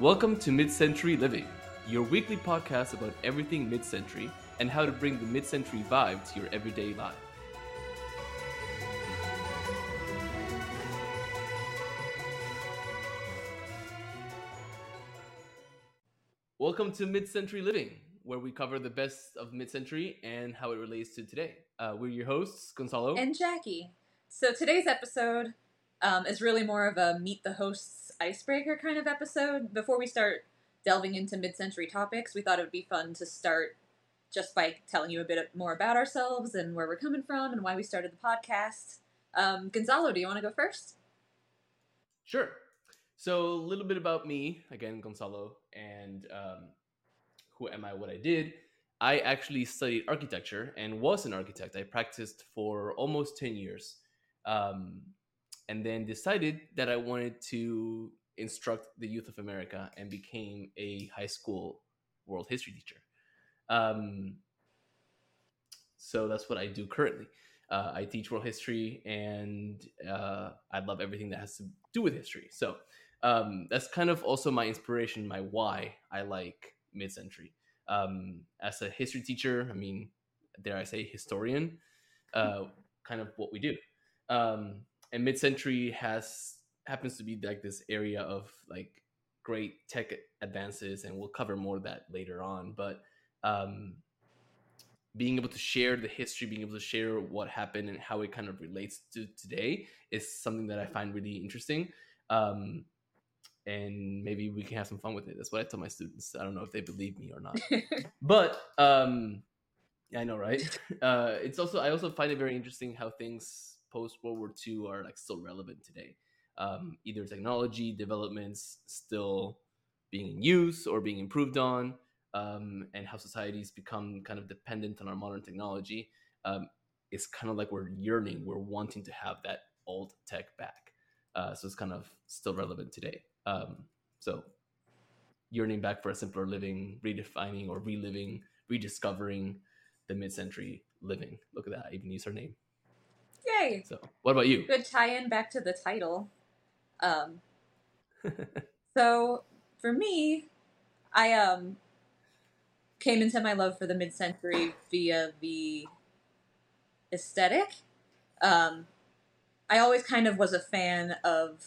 Welcome to Mid Century Living, your weekly podcast about everything mid century and how to bring the mid century vibe to your everyday life. Welcome to Mid Century Living, where we cover the best of mid century and how it relates to today. Uh, we're your hosts, Gonzalo. and Jacky. So today's episode um, is really more of a meet the hosts icebreaker kind of episode. Before we start delving into mid-century topics, we thought it would be fun to start just by telling you a bit more about ourselves and where we're coming from and why we started the podcast. Um, Gonzalo, do you want to go first? Sure. So a little bit about me again, Gonzalo, and um, who am I? What I did. I actually studied architecture and was an architect. I practiced for almost ten years, um, and then decided that I wanted to instruct the youth of America and became a high school world history teacher. Um, so that's what I do currently. Uh, I teach world history, and uh, I love everything that has to do with history. So um, that's kind of also my inspiration, my why I like mid-century. Um, as a history teacher, I mean, dare I say, historian, uh, kind of what we do. Um, and mid-century has happens to be like this area of like great tech advances, and we'll cover more of that later on. But um, being able to share the history, being able to share what happened and how it kind of relates to today is something that I find really interesting. Um, and maybe we can have some fun with it. That's what I tell my students. I don't know if they believe me or not, but um, I know, right? Uh, it's also I also find it very interesting how things post World War II are like still relevant today. Um, either technology developments still being in use or being improved on, um, and how societies become kind of dependent on our modern technology. Um, it's kind of like we're yearning, we're wanting to have that old tech back. Uh, so it's kind of still relevant today. Um, so yearning back for a simpler living, redefining or reliving, rediscovering the mid-century living. Look at that! I even use her name. Yay! So, what about you? Good tie-in back to the title. Um, so for me, I um came into my love for the mid-century via the aesthetic. Um, I always kind of was a fan of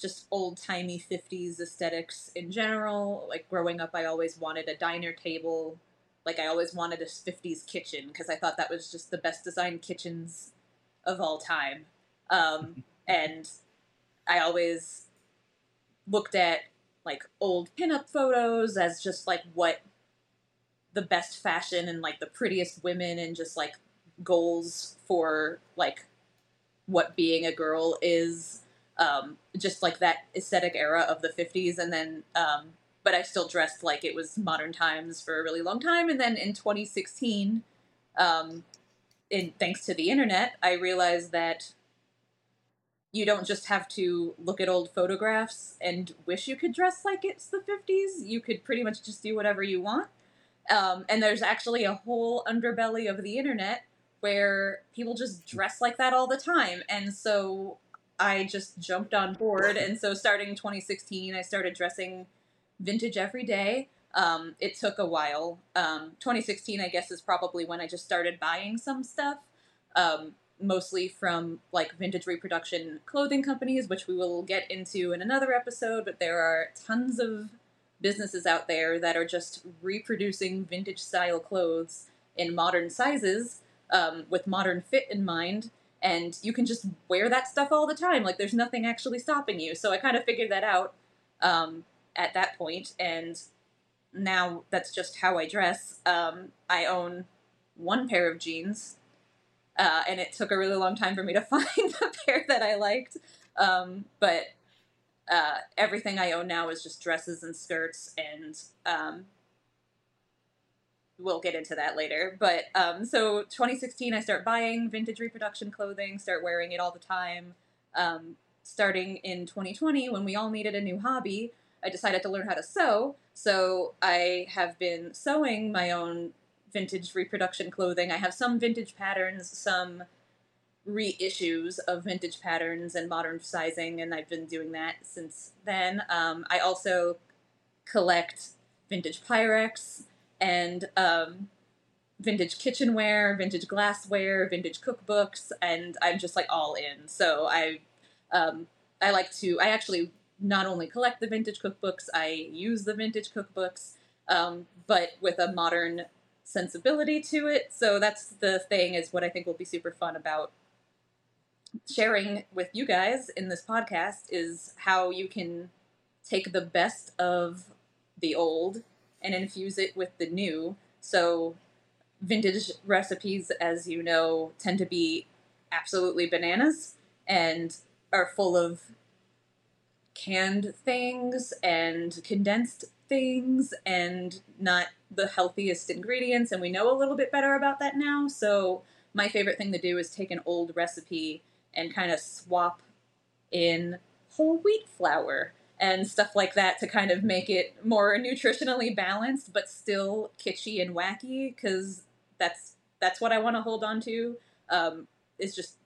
just old timey 50s aesthetics in general. Like growing up, I always wanted a diner table. Like I always wanted a 50s kitchen because I thought that was just the best designed kitchens of all time. Um, and I always looked at like old pinup photos as just like what the best fashion and like the prettiest women and just like goals for like what being a girl is um, just like that aesthetic era of the 50s and then um, but i still dressed like it was modern times for a really long time and then in 2016 um, in, thanks to the internet i realized that you don't just have to look at old photographs and wish you could dress like it's the 50s you could pretty much just do whatever you want um, and there's actually a whole underbelly of the internet where people just dress like that all the time and so I just jumped on board. And so, starting 2016, I started dressing vintage every day. Um, it took a while. Um, 2016, I guess, is probably when I just started buying some stuff, um, mostly from like vintage reproduction clothing companies, which we will get into in another episode. But there are tons of businesses out there that are just reproducing vintage style clothes in modern sizes um, with modern fit in mind and you can just wear that stuff all the time. Like there's nothing actually stopping you. So I kind of figured that out um, at that point, and now that's just how I dress. Um, I own one pair of jeans, uh, and it took a really long time for me to find the pair that I liked. Um, but uh, everything I own now is just dresses and skirts, and um, we'll get into that later. But um, so 2016, I start buying vintage reproduction clothing, start wearing it all the time. Um, starting in 2020, when we all needed a new hobby, I decided to learn how to sew. So I have been sewing my own vintage reproduction clothing. I have some vintage patterns, some reissues of vintage patterns and modern sizing, and I've been doing that since then. Um, I also collect vintage Pyrex and um, vintage kitchenware, vintage glassware, vintage cookbooks, and I'm just like all in. So I, um, I like to. I actually not only collect the vintage cookbooks, I use the vintage cookbooks, um, but with a modern sensibility to it. So that's the thing is what I think will be super fun about sharing with you guys in this podcast is how you can take the best of the old and infuse it with the new. So vintage recipes as you know tend to be absolutely bananas and are full of canned things and condensed things and not the healthiest ingredients and we know a little bit better about that now. So my favorite thing to do is take an old recipe and kind of swap in whole wheat flour and stuff like that to kind of make it more nutritionally balanced but still kitschy and wacky because that's that's what I want to hold on to. Um, is just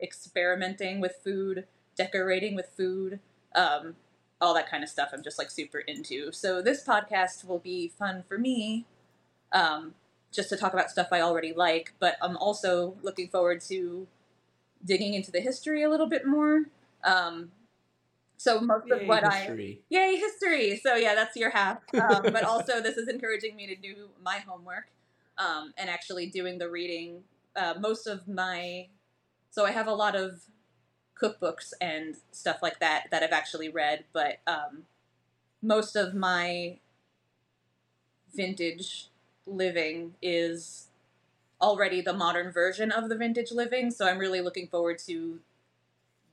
experimenting with food, decorating with food, um, all that kind of stuff. I'm just like super into. So this podcast will be fun for me, um, just to talk about stuff I already like. But I'm also looking forward to digging into the history a little bit more. Um, so most Yay, of what history. I yay history. So yeah, that's your half. Um, but also this is encouraging me to do my homework um, and actually doing the reading. Uh, most of my so I have a lot of cookbooks and stuff like that that I've actually read, but um, most of my vintage living is already the modern version of the vintage living. So I'm really looking forward to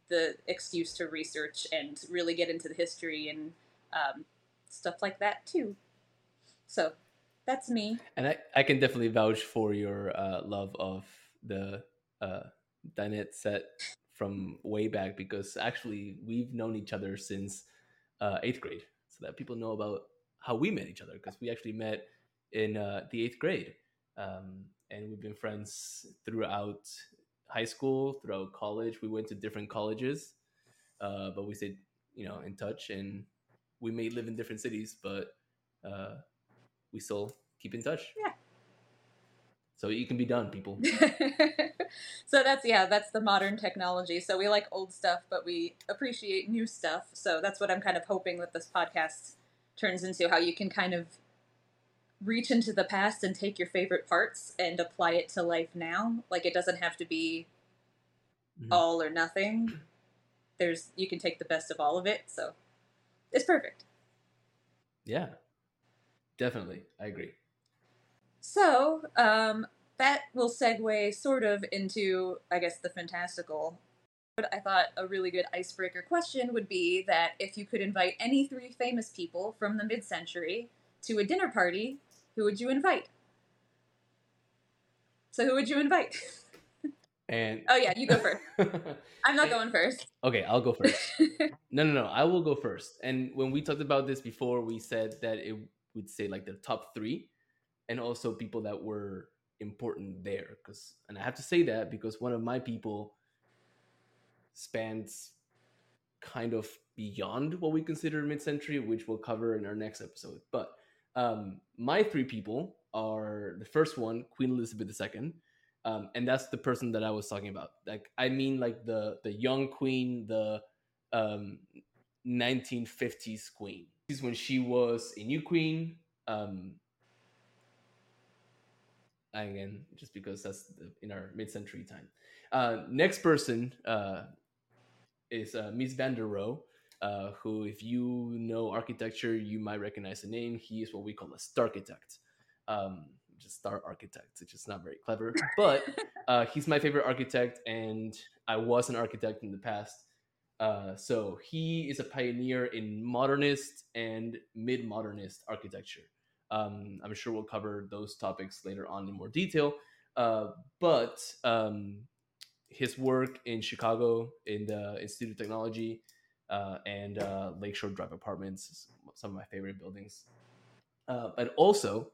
the excuse to research and really get into the history and um, stuff like that too. So that's me. And I, I can definitely vouch for your uh, love of the uh, Dinette set from way back because actually we've known each other since uh, eighth grade, so that people know about how we met each other because we actually met in uh, the eighth grade, um, and we've been friends throughout high school, throughout college. We went to different colleges, uh, but we stayed, you know, in touch, and we may live in different cities, but uh, we still keep in touch. Yeah. So it can be done, people. so that's yeah, that's the modern technology. So we like old stuff, but we appreciate new stuff. So that's what I'm kind of hoping that this podcast turns into how you can kind of reach into the past and take your favorite parts and apply it to life now. Like it doesn't have to be Mhm. all or nothing. There's you can take the best of all of it. So it's perfect. Yeah, definitely. I agree. So, um, that will segue sort of into, I guess, the fantastical. But I thought a really good icebreaker question would be that if you could invite any three famous people from the mid century to a dinner party, who would you invite? So, who would you invite? And oh, yeah, you go first. I'm not going first. okay, I'll go first. No, no, no. I will go first. And when we talked about this before, we said that it would say like the top three, and also people that were important there. Because, and I have to say that because one of my people spans kind of beyond what we consider mid-century, which we'll cover in our next episode. But um, my three people are the first one, Queen Elizabeth II. Um, and that's the person that I was talking about. Like, I mean, like the the young queen, the um, 1950s queen. This is when she was a new queen. Um, again, just because that's the, in our mid-century time. Uh, next person uh, is uh, Mies van der Rohe, uh, who, if you know architecture, you might recognize the name. He is what we call a starchitect. Um, just star architect, which is not very clever, but uh, he's my favorite architect, and I was an architect in the past. Uh, so he is a pioneer in modernist and mid-modernist architecture. Um, I'm sure we'll cover those topics later on in more detail. Uh, but um, his work in Chicago in the Institute of Technology uh, and uh, Lakeshore Drive Apartments, some of my favorite buildings. Uh, but also,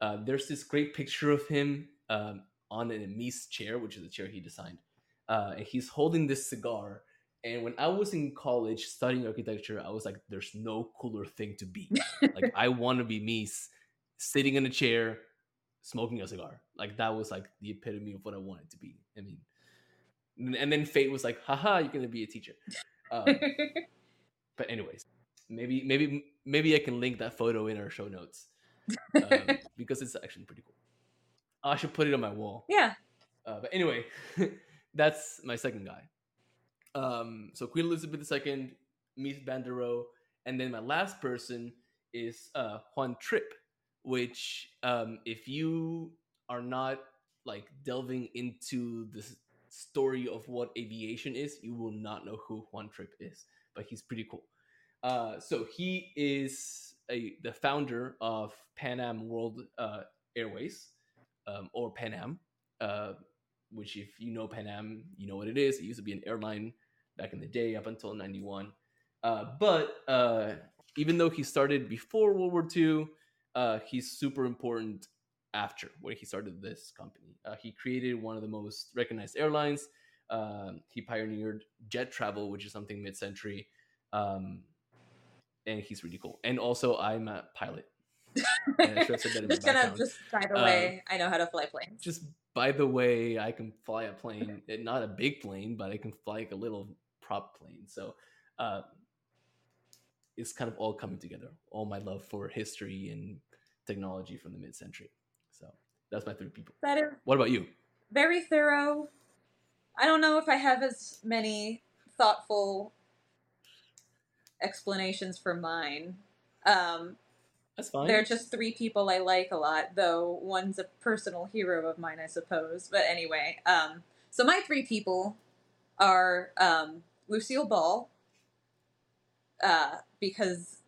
uh, there's this great picture of him um, on an Mies chair, which is a chair he designed. Uh, and he's holding this cigar, And when I was in college studying architecture, I was like, there's no cooler thing to be. like, I want to be me sitting in a chair, smoking a cigar. Like, that was like the epitome of what I wanted to be. I mean, and- then fate was like, haha, you're going to be a teacher. Um, but, anyways, maybe, maybe, maybe I can link that photo in our show notes um, because it's actually pretty cool. I should put it on my wall. yeah. Uh, but anyway, that's my second guy. Um, so Queen Elizabeth II, Mies van der Rohe, and then my last person is uh, Juan Trippe, which um, if you are not like delving into the story of what aviation is, you will not know who Juan Trippe is, but he's pretty cool. Uh, so he is a the founder of Pan Am World uh, Airways, um, or Pan Am, uh, which if you know Pan Am, you know what it is. It used to be an airline back in the day, up until '91. Uh, but uh, even though he started before World War II, uh, he's super important after where he started this company. Uh, he created one of the most recognized airlines. Um, he pioneered jet travel, which is something mid-century, um, and he's really cool. And also, I'm a pilot. And I should have said that in my just gonna just by the Um, way, I know how to fly planes. Just by the way, I can fly a plane, eh, not a big plane, but I can fly like a little prop plane. So uh, it's kind of all coming together. All my love for history and technology from the mid-century. So that's my three people. That is What about you? very thorough. I don't know if I have as many thoughtful explanations for mine. Um, That's fine. They're just three people I like a lot, though one's a personal hero of mine, I suppose. But anyway, um, so my three people are um, Lucille Ball, uh, because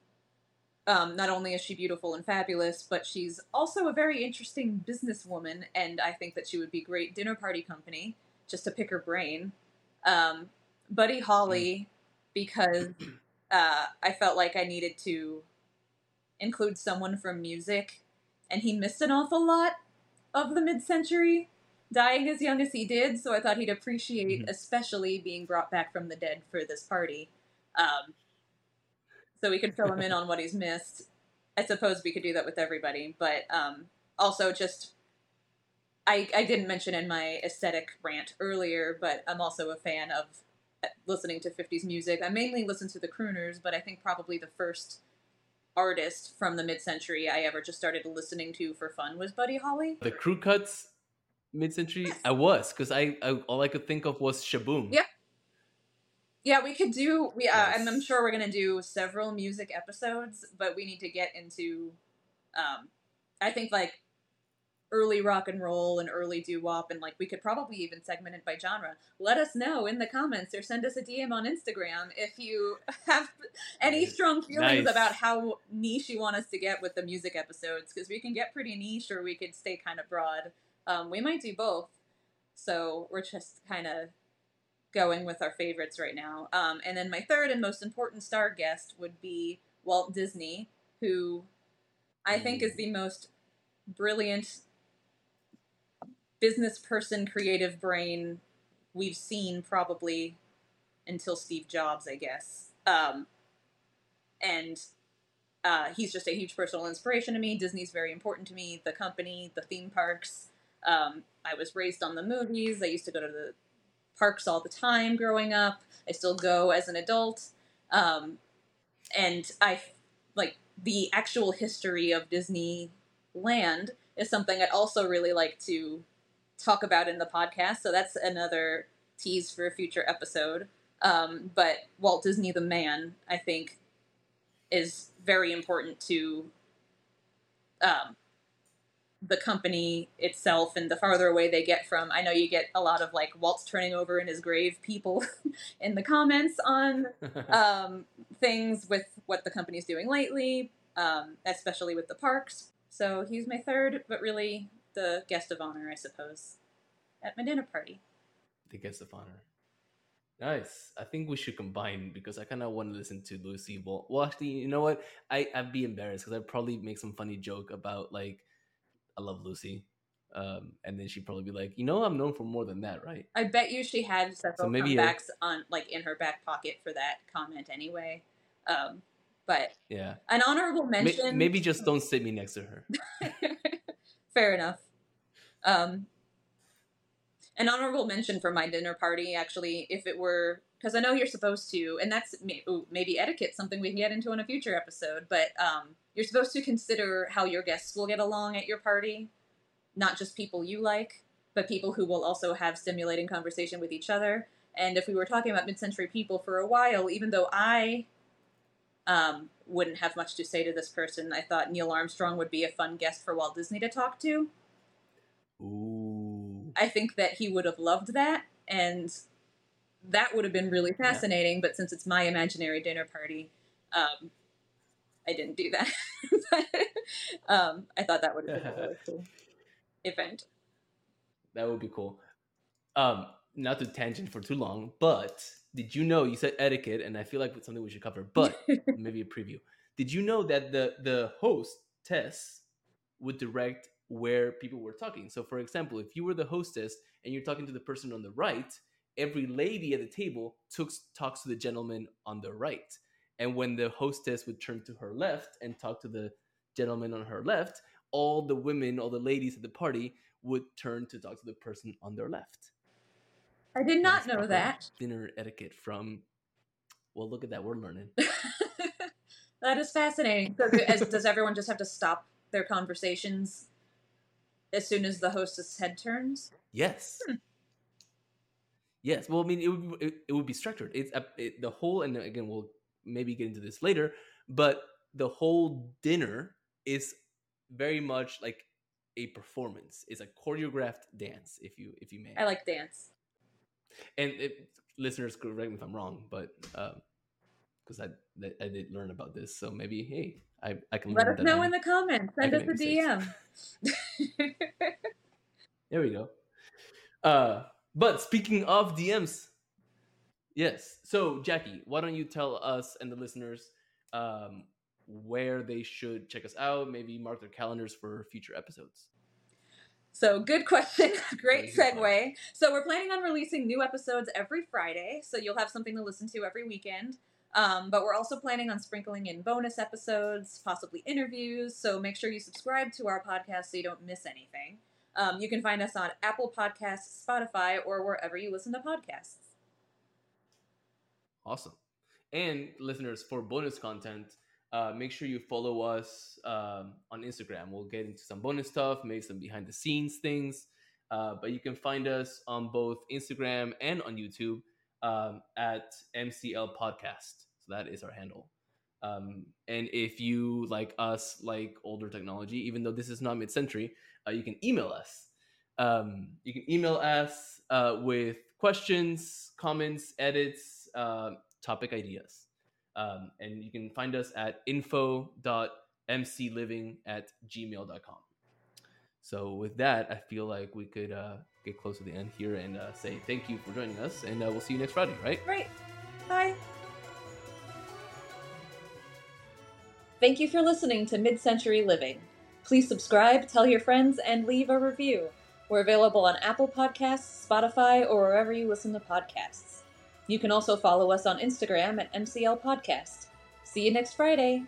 um, not only is she beautiful and fabulous, but she's also a very interesting businesswoman, and I think that she would be great dinner party company, just to pick her brain. Um, Buddy Holly, because uh, I felt like I needed to include someone from music, and he missed an awful lot of the mid century, dying as young as he did, so I thought he'd appreciate, Mhm. especially being brought back from the dead for this party. Um, so we could fill him in on what he's missed. I suppose we could do that with everybody, but um, also just. I, I didn't mention in my aesthetic rant earlier, but I'm also a fan of uh, listening to 50s music. I mainly listen to the crooners, but I think probably the first artist from the mid-century I ever just started listening to for fun was Buddy Holly. the Crew-Cuts mid-century. I was because I, I all I could think of was Sh-Boom. Yeah. Yeah, we could do we uh, and I'm sure we're going to do several music episodes, but we need to get into um I think like early rock and roll and early doo-wop and like we could probably even segment it by genre. Let us know in the comments or send us a DM on Instagram if you have any strong feelings Nice. about how niche you want us to get with the music episodes because we can get pretty niche or we could stay kind of broad. Um, we might do both. So we're just kind of going with our favorites right now. Um, and then my third and most important star guest would be Walt Disney, who I think is the most brilliant business person, creative brain we've seen probably until Steve Jobs, I guess. Um, and uh, he's just a huge personal inspiration to me. Disney's very important to me. The company, the theme parks. Um, I was raised on the movies. I used to go to the parks all the time growing up. I still go as an adult. Um, and I like the actual history of Disneyland is something I'd also really like to talk about in the podcast. So that's another tease for a future episode. Um, but Walt Disney, the man, I think, is very important to um, the company itself and the farther away they get from. I know you get a lot of like Walt's turning over in his grave people in the comments on um, things with what the company's doing lately, um, especially with the parks. So he's my third, but really the guest of honor, I suppose, at my dinner party. the guest of honor. Nice. I think we should combine because I kind of want to listen to Lucy Ball. Well, actually, you know what? I I'd be embarrassed because I'd probably make some funny joke about like I love Lucy, Um, and then she'd probably be like, you know, I'm known for more than that, right? I bet you she had several So maybe a- comebacks on like in her back pocket for that comment anyway. Um, but Yeah. an honorable mention. maybe just don't sit me next to her. Fair enough. Um, an honorable mention for my dinner party, actually, if it were because I know you're supposed to, and that's ooh, maybe etiquette, something we can get into in a future episode. But um, you're supposed to consider how your guests will get along at your party, not just people you like, but people who will also have stimulating conversation with each other. And if we were talking about mid-century people for a while, even though I um, wouldn't have much to say to this person, I thought Neil Armstrong would be a fun guest for Walt Disney to talk to. Ooh. I think that he would have loved that, and that would have been really Yeah. fascinating. But since it's my imaginary dinner party, um, I didn't do that. but, um, I thought that would have been a really cool event. That would be cool. Um, not to tangent for too long, but did you know you said etiquette, and I feel like it's something we should cover, but maybe a preview. Did you know that the the host Tess would direct where people were talking? So, for example, if you were the hostess and you're talking to the person on the right, every lady at the table took, talks to the gentleman on the right, and when the hostess would turn to her left and talk to the gentleman on her left, all the women, all the ladies at the party would turn to talk to the person on their left. I did not know that. dinner etiquette from. Well, look at that, we're learning. that is fascinating. As, does everyone just have to stop their conversations as soon as the hostess head turns? Yes. Hmm. Yes. Well, I mean, it would it, it would be structured. It's a- it, the whole, and again, we'll maybe get into this later, but the whole dinner is very much like a performance. It's a choreographed dance, if you if you may. I like dance. And it, listeners, correct me if I'm wrong, but because I that- I did learn about this, so maybe hey, I I can Let us know I'm- in the comments. Send us a DM. There we go. Uh, but speaking of DMs, yes. So Jacky, why don't you tell us and the listeners um, where they should check us out? Maybe mark their calendars for future episodes. So, good question. Great segue. So, we're planning on releasing new episodes every Friday, so you'll have something to listen to every weekend. Um, but we're also planning on sprinkling in bonus episodes, possibly interviews. So, make sure you subscribe to our podcast so you don't miss anything. Um, you can find us on Apple Podcasts, Spotify, or wherever you listen to podcasts. Awesome. And listeners, for bonus content, uh, make sure you follow us um, on Instagram. We'll get into some bonus stuff, maybe some behind the scenes things. Uh, but you can find us on both Instagram and on YouTube um, at MCL Podcast. So that is our handle. Um, and if you, like us, like older technology, even though this is not mid century, uh, you can email us. Um, you can email us uh, with questions, comments, edits, uh, topic ideas. Um, and you can find us at info.mcliving at gmail.com. So, with that, I feel like we could uh, get close to the end here and uh, say thank you for joining us. And uh, we'll see you next Friday, right? Right. Bye. Thank you for listening to Mid Century Living. Please subscribe, tell your friends, and leave a review. We're available on Apple Podcasts, Spotify, or wherever you listen to podcasts. You can also follow us on Instagram at MCL Podcast. See you next Friday.